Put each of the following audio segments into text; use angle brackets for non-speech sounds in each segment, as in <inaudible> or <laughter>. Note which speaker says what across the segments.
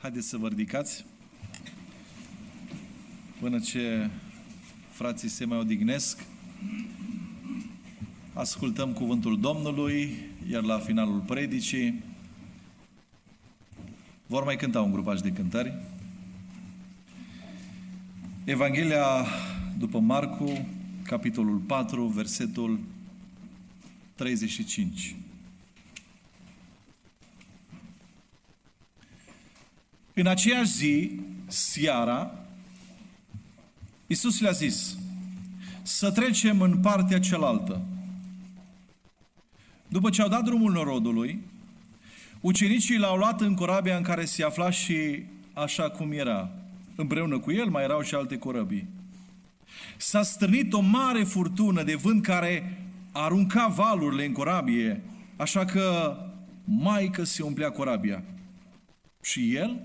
Speaker 1: Haideți să vă ridicați până ce frații se mai odihnesc. Ascultăm cuvântul Domnului, iar la finalul predicii vor mai cânta un grupaj de cântări. Evanghelia după Marcu, capitolul 4, versetul 35. În aceeași zi, seara, Iisus le-a zis, să trecem în partea cealaltă. După ce au dat drumul norodului, ucenicii l-au luat în corabia în care se afla și așa cum era. Împreună cu el mai erau și alte corăbii. S-a strânit o mare furtună de vânt care arunca valurile în corabie, așa că mai că se umplea corabia. Și el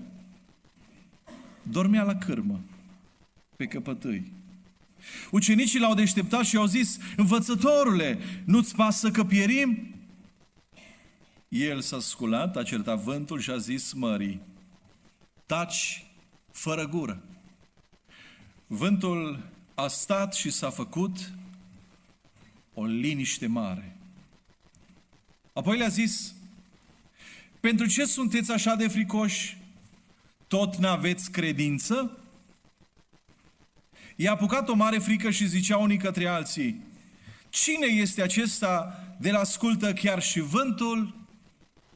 Speaker 1: dormea la cârmă, pe căpătâi. Ucenicii l-au deșteptat și au zis, învățătorule, nu-ți pasă că pierim? El s-a sculat, a certat vântul și a zis mării, taci fără gură. Vântul a stat și s-a făcut o liniște mare. Apoi le-a zis, pentru ce sunteți așa de fricoși? Tot n-aveți credință? I-a apucat o mare frică și zicea unii către alții, Cine este acesta de la ascultă chiar și vântul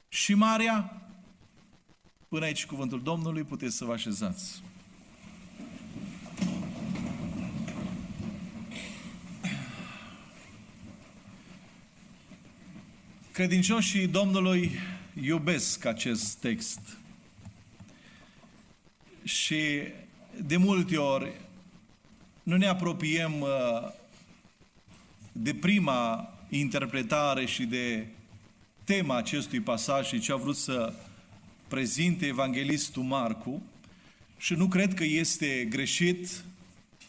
Speaker 1: și marea? Până aici cuvântul Domnului, puteți să vă așezați. Credincioșii Domnului iubesc acest text. Și de multe ori nu ne apropiem uh, de prima interpretare și de tema acestui pasaj și ce a vrut să prezinte evanghelistul Marcu. Și nu cred că este greșit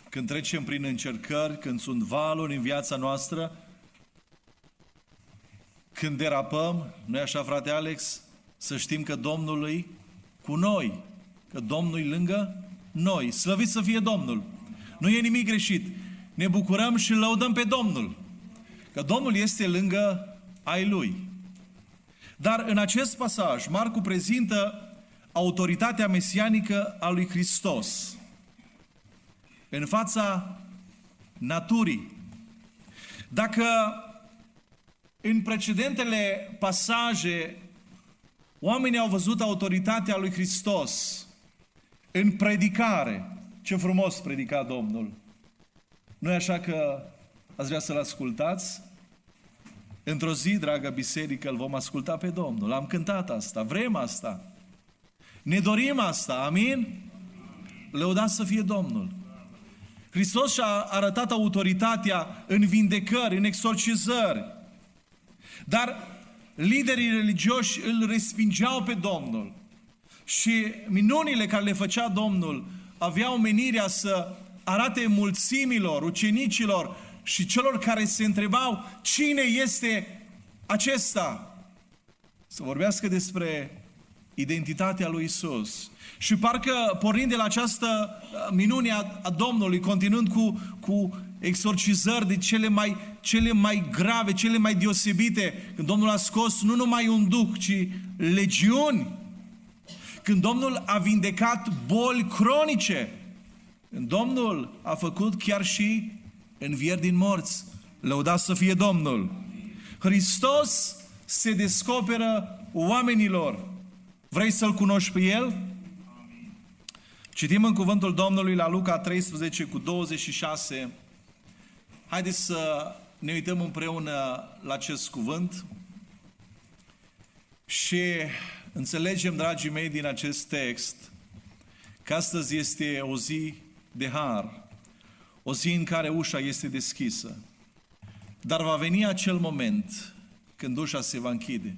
Speaker 1: când trecem prin încercări, când sunt valuri în viața noastră, când derapăm, nu așa frate Alex, să știm că Domnul e cu noi, că Domnul e lângă noi. Slăvit să fie Domnul! Nu e nimic greșit. Ne bucurăm și lăudăm pe Domnul. Că Domnul este lângă ai Lui. Dar în acest pasaj, Marcu prezintă autoritatea mesianică a lui Hristos în fața naturii. Dacă în precedentele pasaje oamenii au văzut autoritatea lui Hristos în predicare, ce frumos predica Domnul. Nu e așa că ați vrea să-L ascultați? Într-o zi, dragă biserică, îl vom asculta pe Domnul. Am cântat asta, vrem asta. Ne dorim asta, amin? Lăudați să fie Domnul. Hristos și-a arătat autoritatea în vindecări, în exorcizări. Dar liderii religioși îl respingeau pe Domnul. Și minunile care le făcea Domnul aveau menirea să arate mulțimilor, ucenicilor și celor care se întrebau cine este acesta. Să vorbească despre identitatea lui Isus. Și parcă pornind de la această uh, minune a, a Domnului, continuând cu, cu exorcizări de cele mai, cele mai grave, cele mai deosebite, când Domnul a scos nu numai un duh, ci legiuni când Domnul a vindecat boli cronice, când Domnul a făcut chiar și învieri din morți. Lăudați să fie Domnul! Hristos se descoperă oamenilor. Vrei să-L cunoști pe El? Citim în cuvântul Domnului la Luca 13 cu 26. Haideți să ne uităm împreună la acest cuvânt. Și Înțelegem, dragii mei, din acest text că astăzi este o zi de har, o zi în care ușa este deschisă. Dar va veni acel moment când ușa se va închide.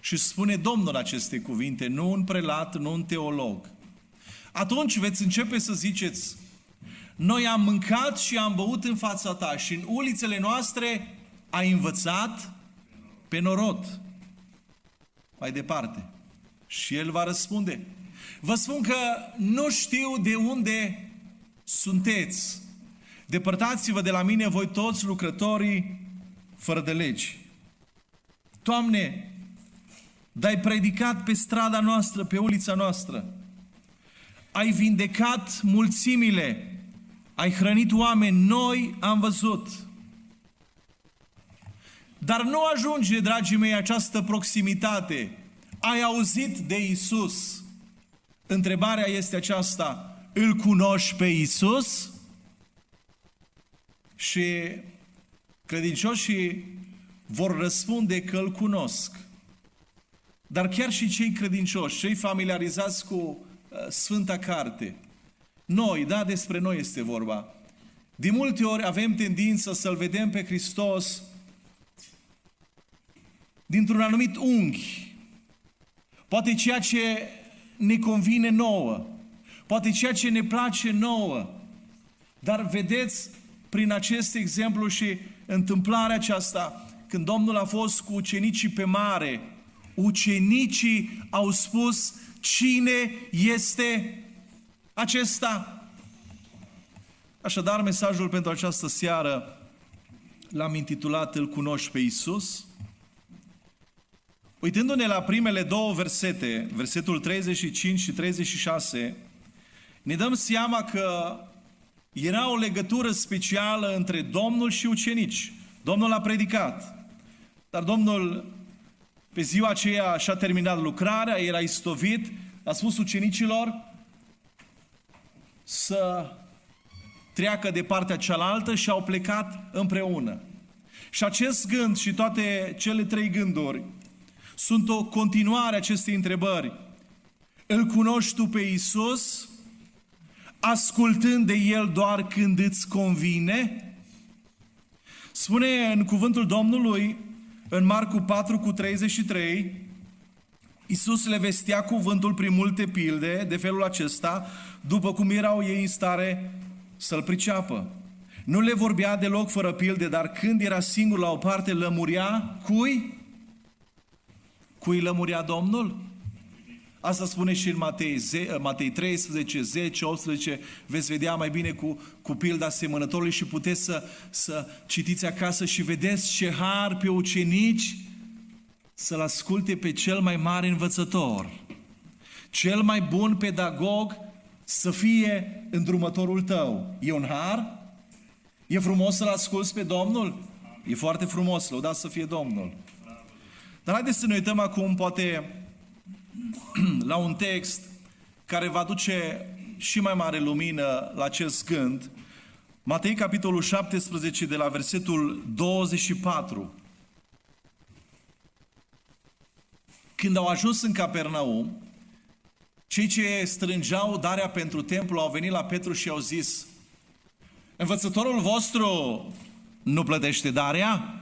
Speaker 1: Și spune Domnul aceste cuvinte, nu un prelat, nu un teolog. Atunci veți începe să ziceți, noi am mâncat și am băut în fața ta și în ulițele noastre ai învățat pe norod mai departe. Și el va răspunde, Vă spun că nu știu de unde sunteți. Depărtați-vă de la mine voi toți lucrătorii fără de legi. Doamne, dar ai predicat pe strada noastră, pe ulița noastră. Ai vindecat mulțimile, ai hrănit oameni, noi am văzut. Dar nu ajunge, dragii mei, această proximitate. Ai auzit de Isus. Întrebarea este aceasta, îl cunoști pe Isus? Și credincioșii vor răspunde că îl cunosc. Dar chiar și cei credincioși, cei familiarizați cu uh, Sfânta Carte, noi, da, despre noi este vorba. De multe ori avem tendință să-L vedem pe Hristos dintr-un anumit unghi. Poate ceea ce ne convine nouă, poate ceea ce ne place nouă. Dar vedeți prin acest exemplu și întâmplarea aceasta, când Domnul a fost cu ucenicii pe mare, ucenicii au spus, cine este acesta? Așadar, mesajul pentru această seară l-am intitulat Îl cunoști pe Iisus? Uitându-ne la primele două versete, versetul 35 și 36, ne dăm seama că era o legătură specială între Domnul și ucenici. Domnul a predicat, dar Domnul pe ziua aceea și-a terminat lucrarea, era istovit, a spus ucenicilor să treacă de partea cealaltă și au plecat împreună. Și acest gând și toate cele trei gânduri sunt o continuare a acestei întrebări. Îl cunoști tu pe Isus, ascultând de El doar când îți convine? Spune în cuvântul Domnului, în Marcu 4 cu 33, Iisus le vestea cuvântul prin multe pilde de felul acesta, după cum erau ei în stare să-l priceapă. Nu le vorbea deloc fără pilde, dar când era singur la o parte, lămuria cui? Cui lămuria Domnul? Asta spune și în Matei, Matei 13, 10, 18, veți vedea mai bine cu, cu pilda semănătorului și puteți să, să citiți acasă și vedeți ce har pe ucenici să-l asculte pe cel mai mare învățător, cel mai bun pedagog să fie îndrumătorul tău. E un har? E frumos să-l asculți pe Domnul? E foarte frumos, lăudați să fie Domnul. Dar haideți să ne uităm acum, poate, <clears throat> la un text care va duce și mai mare lumină la acest gând. Matei, capitolul 17, de la versetul 24. Când au ajuns în Capernaum, cei ce strângeau darea pentru templu au venit la Petru și au zis, învățătorul vostru nu plătește darea?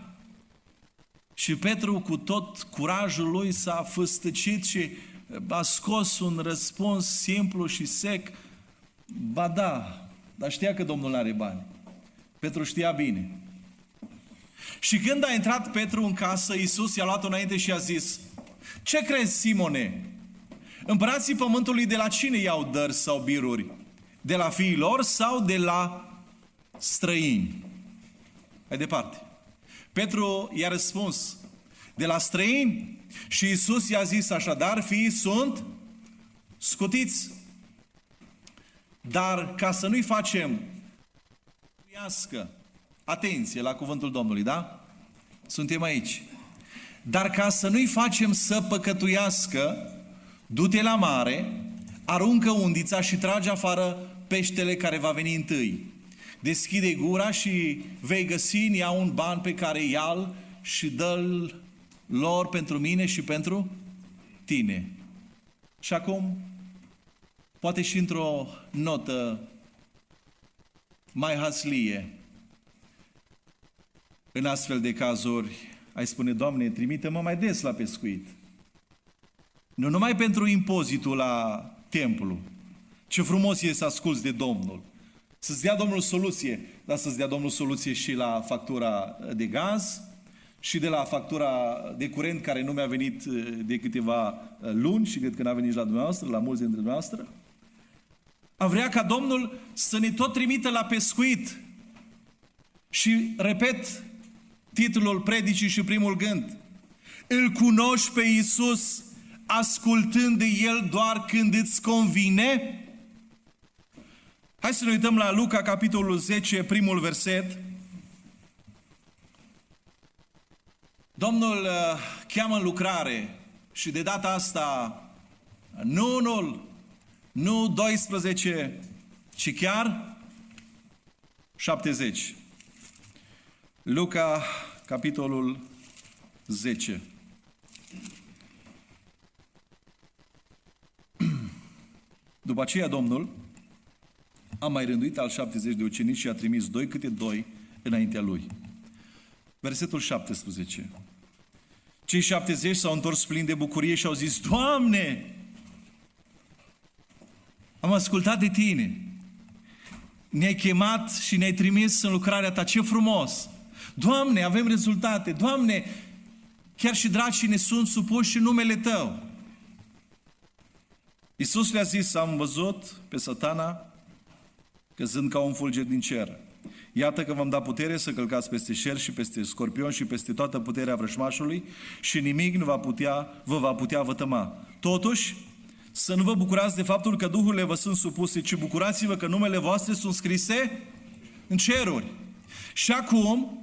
Speaker 1: Și Petru, cu tot curajul lui, s-a făstăcit și a scos un răspuns simplu și sec. Ba da, dar știa că Domnul are bani. Petru știa bine. Și când a intrat Petru în casă, Iisus i-a luat înainte și a zis, Ce crezi, Simone? Împărații pământului de la cine iau dări sau biruri? De la fiii lor sau de la străini? Mai departe. Petru i-a răspuns, de la străini. Și Isus i-a zis așadar, fiii sunt scutiți. Dar ca să nu-i facem atenție la cuvântul Domnului, da? Suntem aici. Dar ca să nu-i facem să păcătuiască, du-te la mare, aruncă undița și trage afară peștele care va veni întâi. Deschide gura și vei găsi în ea un ban pe care ia și dă-l lor pentru mine și pentru tine. Și acum, poate și într-o notă mai haslie, în astfel de cazuri, ai spune, Doamne, trimite-mă mai des la pescuit. Nu numai pentru impozitul la templu. Ce frumos e să asculți de Domnul. Să-ți dea Domnul soluție, dar să-ți dea Domnul soluție și la factura de gaz, și de la factura de curent care nu mi-a venit uh, de câteva uh, luni și cred că n-a venit și la dumneavoastră, la mulți dintre dumneavoastră. A vrea ca Domnul să ne tot trimită la pescuit. Și repet titlul predicii și primul gând. Îl cunoști pe Iisus ascultând de El doar când îți convine? Hai să ne uităm la Luca, capitolul 10, primul verset. Domnul uh, cheamă în lucrare și de data asta nu unul, nu 12, ci chiar 70. Luca, capitolul 10. <clears throat> După aceea Domnul a mai rânduit al 70 de ucenici și a trimis doi câte doi înaintea lui. Versetul 17. Cei 70 s-au întors plini de bucurie și au zis, Doamne, am ascultat de Tine. Ne-ai chemat și ne-ai trimis în lucrarea Ta. Ce frumos! Doamne, avem rezultate. Doamne, chiar și dragii ne sunt supuși în numele Tău. Iisus le-a zis, am văzut pe satana căzând ca un fulger din cer. Iată că v-am dat putere să călcați peste șer și peste scorpion și peste toată puterea vrășmașului și nimic nu va putea, vă va putea vătăma. Totuși, să nu vă bucurați de faptul că duhurile vă sunt supuse, ci bucurați-vă că numele voastre sunt scrise în ceruri. Și acum,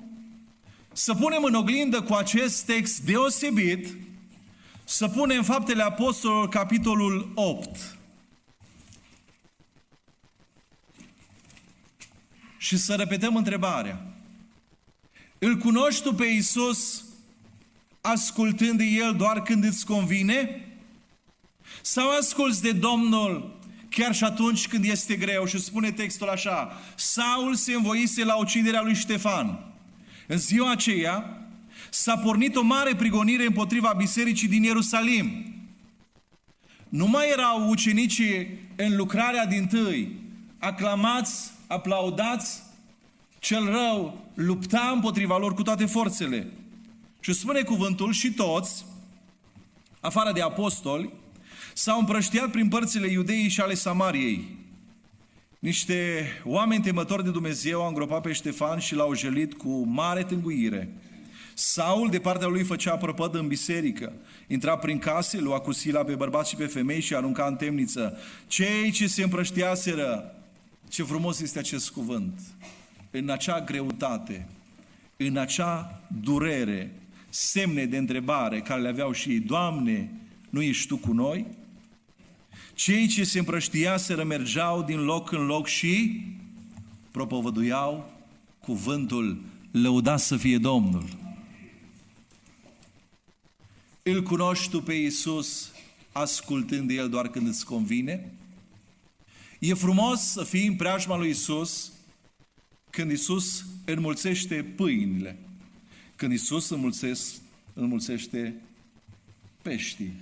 Speaker 1: să punem în oglindă cu acest text deosebit, să punem faptele apostolilor capitolul 8. Și să repetăm întrebarea. Îl cunoști tu pe Isus ascultând de El doar când îți convine? Sau asculți de Domnul chiar și atunci când este greu? Și spune textul așa, Saul se învoise la uciderea lui Ștefan. În ziua aceea s-a pornit o mare prigonire împotriva bisericii din Ierusalim. Nu mai erau ucenicii în lucrarea din tâi, aclamați, aplaudați, cel rău lupta împotriva lor cu toate forțele. Și spune cuvântul și toți, afară de apostoli, s-au împrăștiat prin părțile iudeii și ale Samariei. Niște oameni temători de Dumnezeu au îngropat pe Ștefan și l-au jelit cu mare tânguire. Saul, de partea lui, făcea prăpăd în biserică. Intra prin case, lua cu sila pe bărbați și pe femei și arunca în temniță. Cei ce se împrăștiaseră, ce frumos este acest cuvânt, în acea greutate, în acea durere, semne de întrebare care le aveau și ei, Doamne, nu ești Tu cu noi? Cei ce se împrăștiaseră mergeau din loc în loc și propovăduiau cuvântul, lăudat să fie Domnul. Îl cunoști tu pe Iisus ascultând de El doar când îți convine? E frumos să fii în preajma lui Iisus când Iisus înmulțește pâinile, când Iisus înmulțește peștii.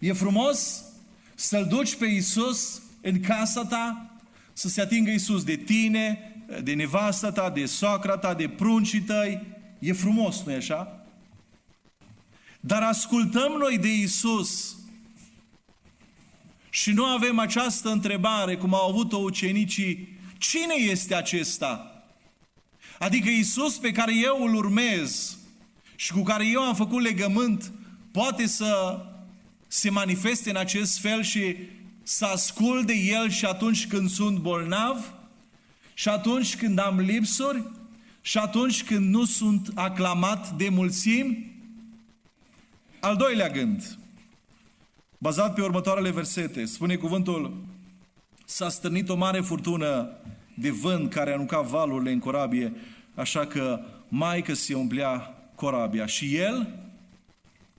Speaker 1: E frumos să-L duci pe Iisus în casa ta, să se atingă Iisus de tine, de nevastă ta, de soacra ta, de pruncii tăi. E frumos, nu-i așa? Dar ascultăm noi de Isus și nu avem această întrebare, cum au avut-o ucenicii, cine este acesta? Adică Isus pe care eu îl urmez și cu care eu am făcut legământ, poate să se manifeste în acest fel și să ascult de El și atunci când sunt bolnav, și atunci când am lipsuri, și atunci când nu sunt aclamat de mulțimi, al doilea gând, bazat pe următoarele versete, spune cuvântul, s-a stârnit o mare furtună de vânt care arunca valurile în corabie, așa că maică se umplea corabia. Și el,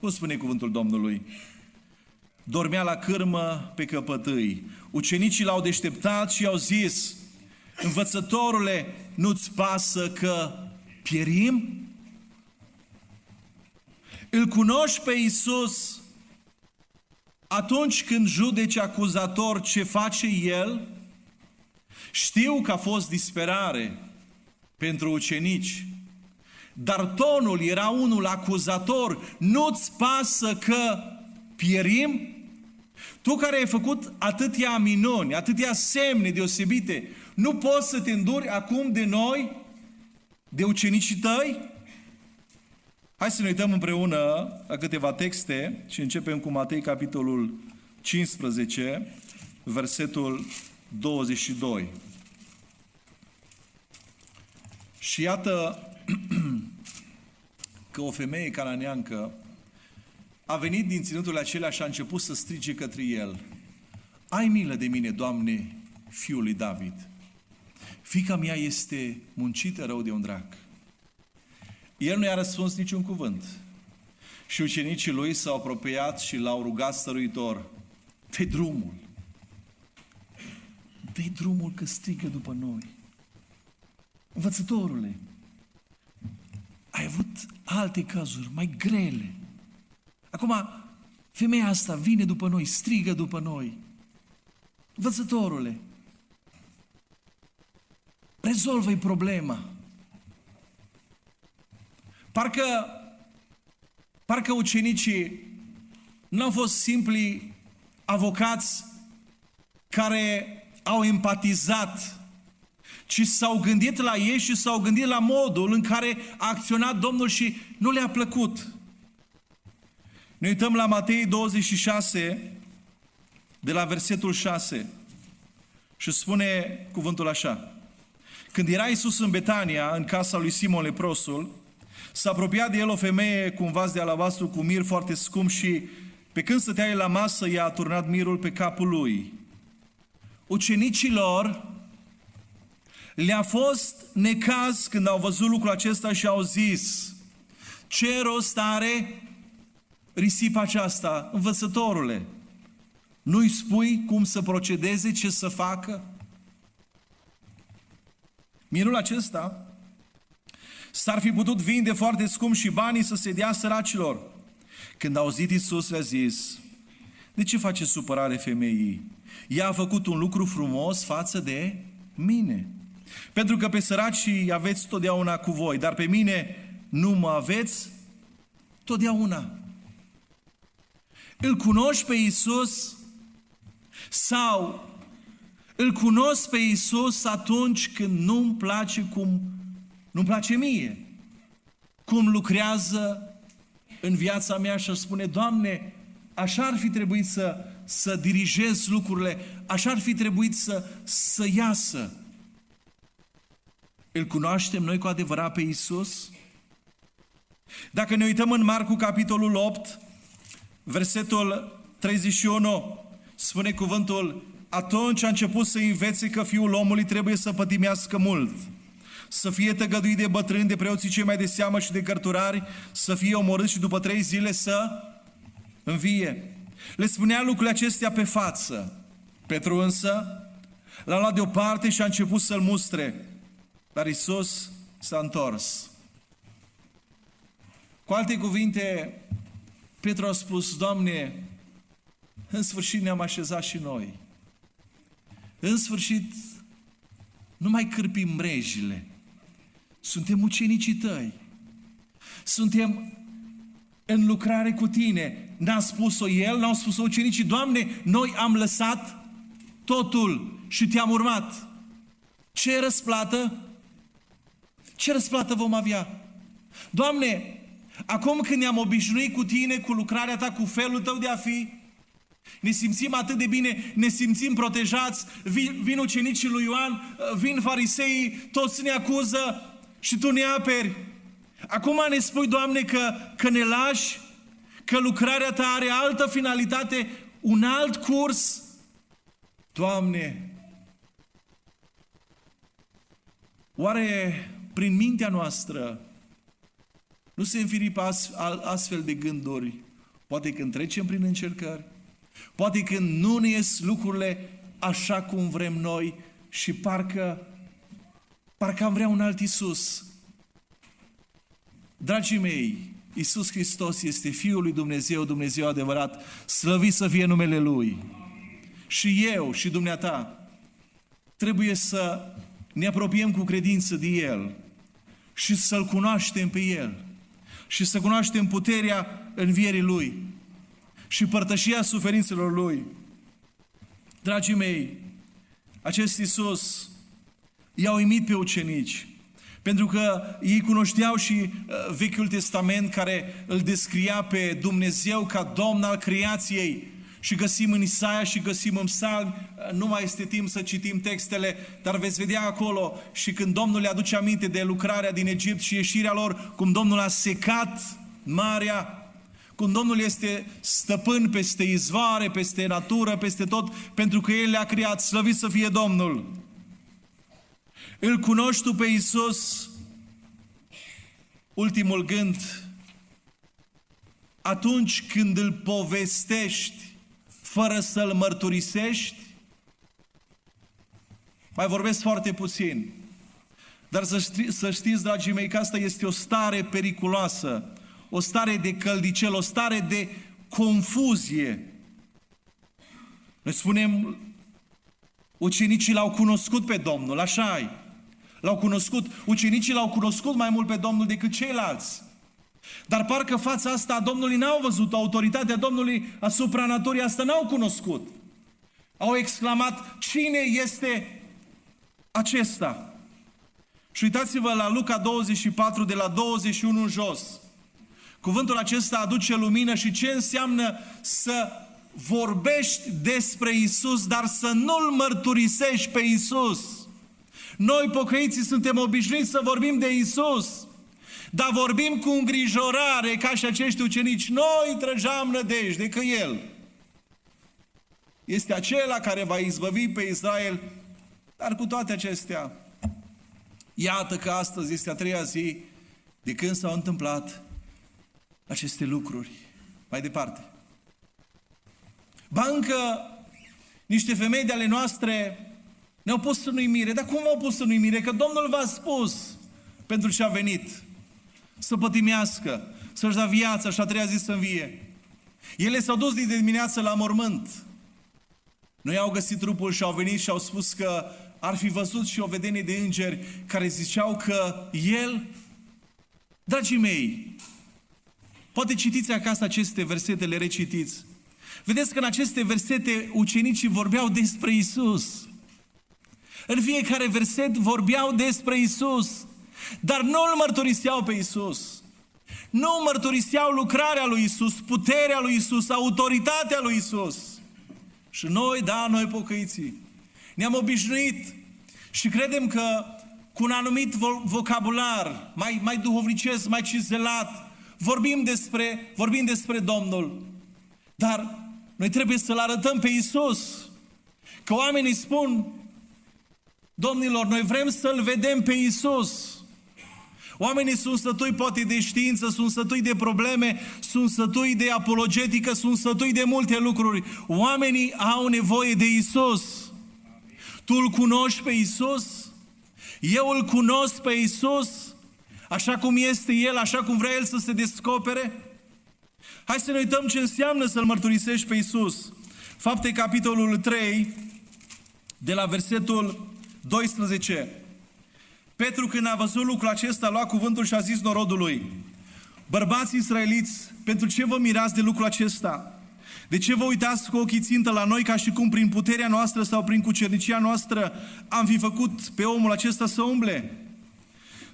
Speaker 1: cum spune cuvântul Domnului, dormea la cârmă pe căpătâi. Ucenicii l-au deșteptat și au zis, învățătorule, nu-ți pasă că pierim? Îl cunoști pe Isus atunci când judeci acuzator ce face El? Știu că a fost disperare pentru ucenici, Dar tonul era unul acuzator. Nu-ți pasă că pierim? Tu care ai făcut atâtea minuni, atâtea semne deosebite, nu poți să te înduri acum de noi, de ucenicii tăi? Hai să ne uităm împreună la câteva texte și începem cu Matei, capitolul 15, versetul 22. Și iată <clears throat> că o femeie cananeancă a venit din ținutul acelea și a început să strige către el. Ai milă de mine, Doamne, fiul lui David. Fica mea este muncită rău de un drac. El nu i-a răspuns niciun cuvânt. Și ucenicii lui s-au apropiat și l-au rugat stăruitor. dă drumul. dă drumul că strigă după noi. Învățătorule, ai avut alte cazuri mai grele. Acum, femeia asta vine după noi, strigă după noi. Învățătorule, rezolvă-i problema. Parcă, parcă ucenicii nu au fost simpli avocați care au empatizat, ci s-au gândit la ei și s-au gândit la modul în care a acționat Domnul și nu le-a plăcut. Ne uităm la Matei 26, de la versetul 6, și spune cuvântul așa. Când era Iisus în Betania, în casa lui Simon leprosul, S-a apropiat de el o femeie cu un vas de alabastru cu mir foarte scump și pe când stătea el la masă, i-a turnat mirul pe capul lui. Ucenicilor le-a fost necaz când au văzut lucrul acesta și au zis, ce rost are risipa aceasta, învățătorule? Nu-i spui cum să procedeze, ce să facă? Mirul acesta S-ar fi putut vinde foarte scump și banii să se dea săracilor. Când a auzit Iisus, le-a zis, de ce face supărare femeii? Ea a făcut un lucru frumos față de mine. Pentru că pe săracii aveți totdeauna cu voi, dar pe mine nu mă aveți totdeauna. Îl cunoști pe Iisus sau îl cunosc pe Iisus atunci când nu-mi place cum nu-mi place mie cum lucrează în viața mea și spune, Doamne, așa ar fi trebuit să, să dirigez lucrurile, așa ar fi trebuit să, să iasă. Îl cunoaștem noi cu adevărat pe Isus? Dacă ne uităm în Marcu, capitolul 8, versetul 31, spune cuvântul, atunci a început să învețe că Fiul omului trebuie să pătimească mult – să fie tăgăduit de bătrâni, de preoții cei mai de seamă și de cărturari, să fie omorât și după trei zile să învie. Le spunea lucrurile acestea pe față. Petru însă l-a luat deoparte și a început să-l mustre. Dar Isus s-a întors. Cu alte cuvinte, Petru a spus, Doamne, în sfârșit ne-am așezat și noi. În sfârșit, nu mai cârpim mrejile. Suntem ucenicii tăi. Suntem în lucrare cu tine. N-a spus-o el, n-au spus-o ucenicii. Doamne, noi am lăsat totul și te-am urmat. Ce răsplată? Ce răsplată vom avea? Doamne, acum când ne-am obișnuit cu tine, cu lucrarea ta, cu felul tău de a fi, ne simțim atât de bine, ne simțim protejați, vin, vin ucenicii lui Ioan, vin fariseii, toți ne acuză, și Tu ne aperi. Acum ne spui, Doamne, că, că ne lași, că lucrarea Ta are altă finalitate, un alt curs. Doamne, oare prin mintea noastră nu se înfiripă astfel de gânduri? Poate când trecem prin încercări, poate când nu ne ies lucrurile așa cum vrem noi și parcă Parcă am vrea un alt Isus. Dragii mei, Isus Hristos este Fiul lui Dumnezeu, Dumnezeu adevărat, slăvit să fie numele Lui. Și eu și dumneata trebuie să ne apropiem cu credință de El și să-L cunoaștem pe El și să cunoaștem puterea învierii Lui și părtășia suferințelor Lui. Dragii mei, acest Iisus i-a uimit pe ucenici, pentru că ei cunoșteau și uh, Vechiul Testament care îl descria pe Dumnezeu ca Domn al creației, și găsim în Isaia și găsim în Psalm, nu mai este timp să citim textele, dar veți vedea acolo și când Domnul le aduce aminte de lucrarea din Egipt și ieșirea lor, cum Domnul a secat marea, cum Domnul este stăpân peste izvoare, peste natură, peste tot, pentru că El le-a creat, slăvit să fie Domnul. Îl cunoști tu pe Iisus, ultimul gând, atunci când îl povestești fără să-L mărturisești? Mai vorbesc foarte puțin. Dar să, ști, să știți, dragii mei, că asta este o stare periculoasă, o stare de căldicel, o stare de confuzie. Noi spunem, ucenicii l-au cunoscut pe Domnul, așa -i. L-au cunoscut, ucenicii l-au cunoscut mai mult pe Domnul decât ceilalți. Dar parcă fața asta a Domnului n-au văzut, autoritatea Domnului asupra naturii asta n-au cunoscut. Au exclamat, cine este acesta? Și uitați-vă la Luca 24, de la 21 în jos. Cuvântul acesta aduce lumină și ce înseamnă să vorbești despre Isus, dar să nu-L mărturisești pe Isus. Noi, pocăiții, suntem obișnuiți să vorbim de Isus. Dar vorbim cu îngrijorare ca și acești ucenici. Noi trăgeam nădejde că El este acela care va izbăvi pe Israel. Dar cu toate acestea, iată că astăzi este a treia zi de când s-au întâmplat aceste lucruri. Mai departe. Bancă, niște femei de ale noastre ne-au pus în uimire. Dar cum au pus în uimire? Că Domnul v-a spus pentru ce a venit să pătimească, să-și da viața și a treia zi să învie. Ele s-au dus din dimineață la mormânt. Noi au găsit trupul și au venit și au spus că ar fi văzut și o vedenie de îngeri care ziceau că el, dragii mei, poate citiți acasă aceste versete, le recitiți. Vedeți că în aceste versete ucenicii vorbeau despre Isus. În fiecare verset vorbeau despre Isus. Dar nu îl mărturiseau pe Isus. Nu mărturiseau lucrarea lui Isus, puterea lui Isus, autoritatea lui Isus. Și noi, da, noi pocăiții, ne-am obișnuit și credem că cu un anumit vocabular mai, mai duhovnicesc, mai cizelat, vorbim despre, vorbim despre Domnul. Dar noi trebuie să-L arătăm pe Isus. Că oamenii spun, domnilor, noi vrem să-L vedem pe Isus. Oamenii sunt sătui poate de știință, sunt sătui de probleme, sunt sătui de apologetică, sunt sătui de multe lucruri. Oamenii au nevoie de Isus. Tu îl cunoști pe Isus? Eu îl cunosc pe Isus? Așa cum este El, așa cum vrea El să se descopere? Hai să ne uităm ce înseamnă să-L mărturisești pe Isus. Fapte capitolul 3, de la versetul 12. Petru când a văzut lucrul acesta a luat cuvântul și a zis norodului, bărbați israeliți, pentru ce vă mirați de lucrul acesta? De ce vă uitați cu ochii țintă la noi ca și cum prin puterea noastră sau prin cucernicia noastră am fi făcut pe omul acesta să umble?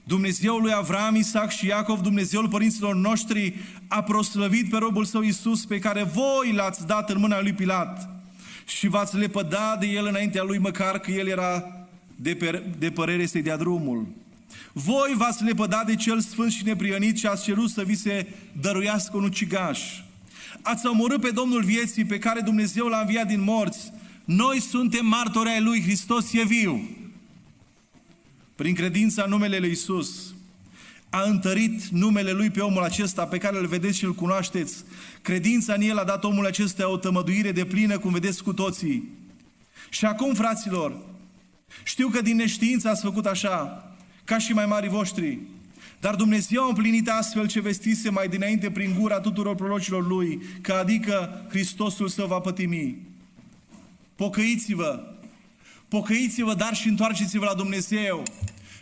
Speaker 1: Dumnezeul lui Avram, Isaac și Iacov, Dumnezeul părinților noștri, a proslăvit pe robul său Isus, pe care voi l-ați dat în mâna lui Pilat și v-ați lepădat de el înaintea lui, măcar că el era de, per, de părere să-i dea drumul. Voi v-ați lepădat de cel sfânt și neprionit și ați cerut să vi se dăruiască un ucigaș. Ați omorât pe Domnul vieții pe care Dumnezeu l-a înviat din morți. Noi suntem martori ai Lui, Hristos e viu. Prin credința în numele Lui Isus, a întărit numele Lui pe omul acesta pe care îl vedeți și îl cunoașteți. Credința în El a dat omul acesta o tămăduire de plină, cum vedeți cu toții. Și acum, fraților, știu că din neștiință ați făcut așa, ca și mai mari voștri. Dar Dumnezeu a împlinit astfel ce vestise mai dinainte prin gura tuturor prorocilor Lui, că adică Hristosul să va pătimi. Pocăiți-vă! Pocăiți-vă, dar și întoarceți-vă la Dumnezeu!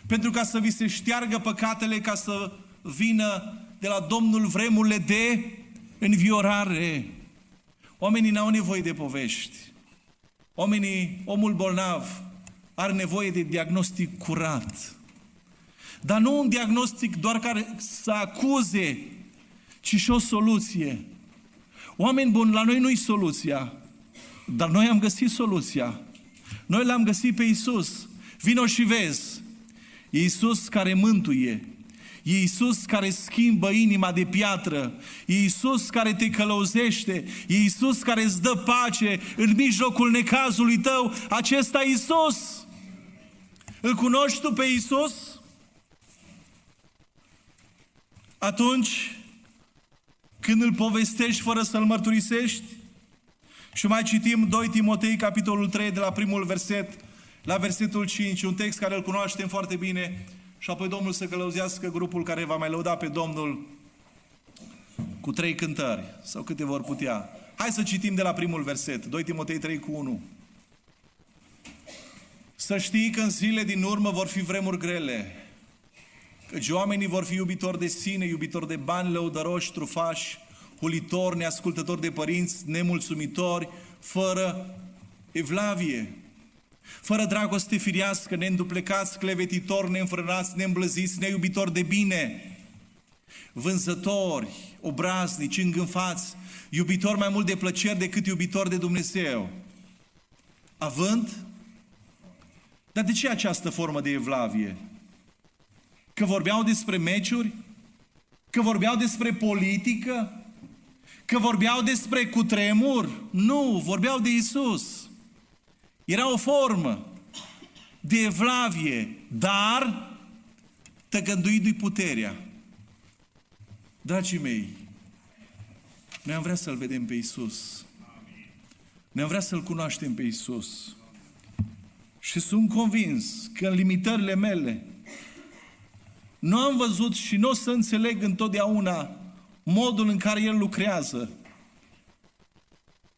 Speaker 1: pentru ca să vi se șteargă păcatele, ca să vină de la Domnul vremurile de înviorare. Oamenii n-au nevoie de povești. Oamenii, omul bolnav, are nevoie de diagnostic curat. Dar nu un diagnostic doar care să acuze, ci și o soluție. Oameni buni, la noi nu-i soluția, dar noi am găsit soluția. Noi l-am găsit pe Isus. Vino și vezi. E Isus care mântuie. E Isus care schimbă inima de piatră. E Isus care te călăuzește. E Isus care îți dă pace în mijlocul necazului tău. Acesta e Isus. Îl cunoști tu pe Isus? Atunci când îl povestești fără să-l mărturisești? Și mai citim 2 Timotei, capitolul 3, de la primul verset la versetul 5, un text care îl cunoaștem foarte bine, și apoi Domnul să călăuzească grupul care va mai lăuda pe Domnul cu trei cântări, sau câte vor putea. Hai să citim de la primul verset, 2 Timotei 3 cu 1. Să știi că în zile din urmă vor fi vremuri grele, căci oamenii vor fi iubitori de sine, iubitori de bani, lăudăroși, trufași, hulitori, neascultători de părinți, nemulțumitori, fără evlavie, fără dragoste firească, neînduplecați, clevetitori, neînfrânați, neîmblăziți, neiubitori de bine, vânzători, obraznici, îngânfați, iubitori mai mult de plăceri decât iubitori de Dumnezeu. Având? Dar de ce această formă de evlavie? Că vorbeau despre meciuri? Că vorbeau despre politică? Că vorbeau despre cutremur? Nu, vorbeau de Isus. Era o formă de evlavie, dar tăgăduindu-i puterea. Dragii mei, noi am vrea să-L vedem pe Isus. Noi am vrea să-L cunoaștem pe Isus. Și sunt convins că în limitările mele nu am văzut și nu o să înțeleg întotdeauna modul în care El lucrează.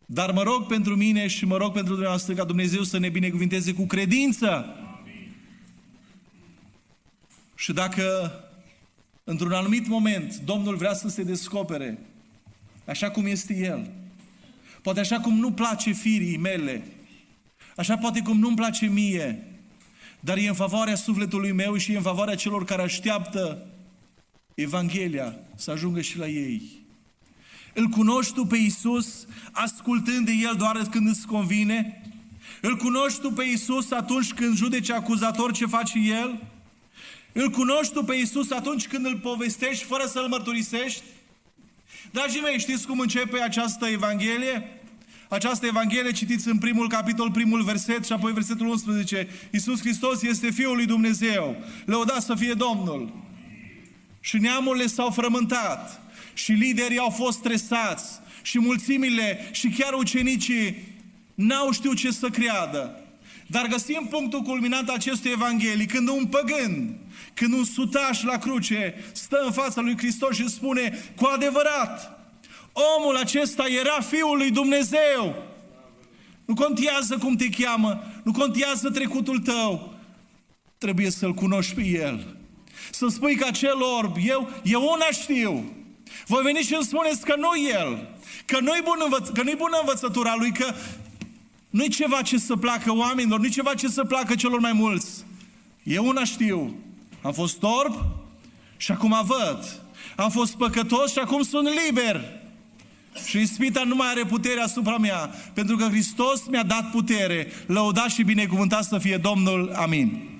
Speaker 1: Dar mă rog pentru mine și mă rog pentru dumneavoastră ca Dumnezeu să ne binecuvinteze cu credință. Amin. Și dacă într-un anumit moment Domnul vrea să se descopere așa cum este El, poate așa cum nu place firii mele, așa poate cum nu-mi place mie, dar e în favoarea sufletului meu și e în favoarea celor care așteaptă Evanghelia să ajungă și la ei. Îl cunoști tu pe Isus ascultând de El doar când îți convine? Îl cunoști tu pe Isus atunci când judeci acuzator ce face El? Îl cunoști tu pe Isus atunci când îl povestești fără să-l mărturisești? Dragii mei, știți cum începe această Evanghelie? Această Evanghelie citiți în primul capitol, primul verset și apoi versetul 11. Iisus Hristos este Fiul lui Dumnezeu. Lăudați să fie Domnul. Și neamurile s-au frământat și liderii au fost stresați și mulțimile și chiar ucenicii n-au știut ce să creadă. Dar găsim punctul culminant acestui Evanghelii, când un păgân, când un sutaș la cruce stă în fața lui Hristos și spune, cu adevărat, omul acesta era Fiul lui Dumnezeu. Nu contează cum te cheamă, nu contează trecutul tău, trebuie să-L cunoști pe El. Să spui că acel orb, eu, eu una știu, voi veni și îmi spuneți că nu El, că nu-i, bun învăț- că nu-i bună învățătura Lui, că nu-i ceva ce să placă oamenilor, nu-i ceva ce să placă celor mai mulți. Eu una știu, am fost orb și acum văd. Am fost păcătos și acum sunt liber. Și ispita nu mai are putere asupra mea, pentru că Hristos mi-a dat putere. Lăudat și binecuvântat să fie Domnul. Amin.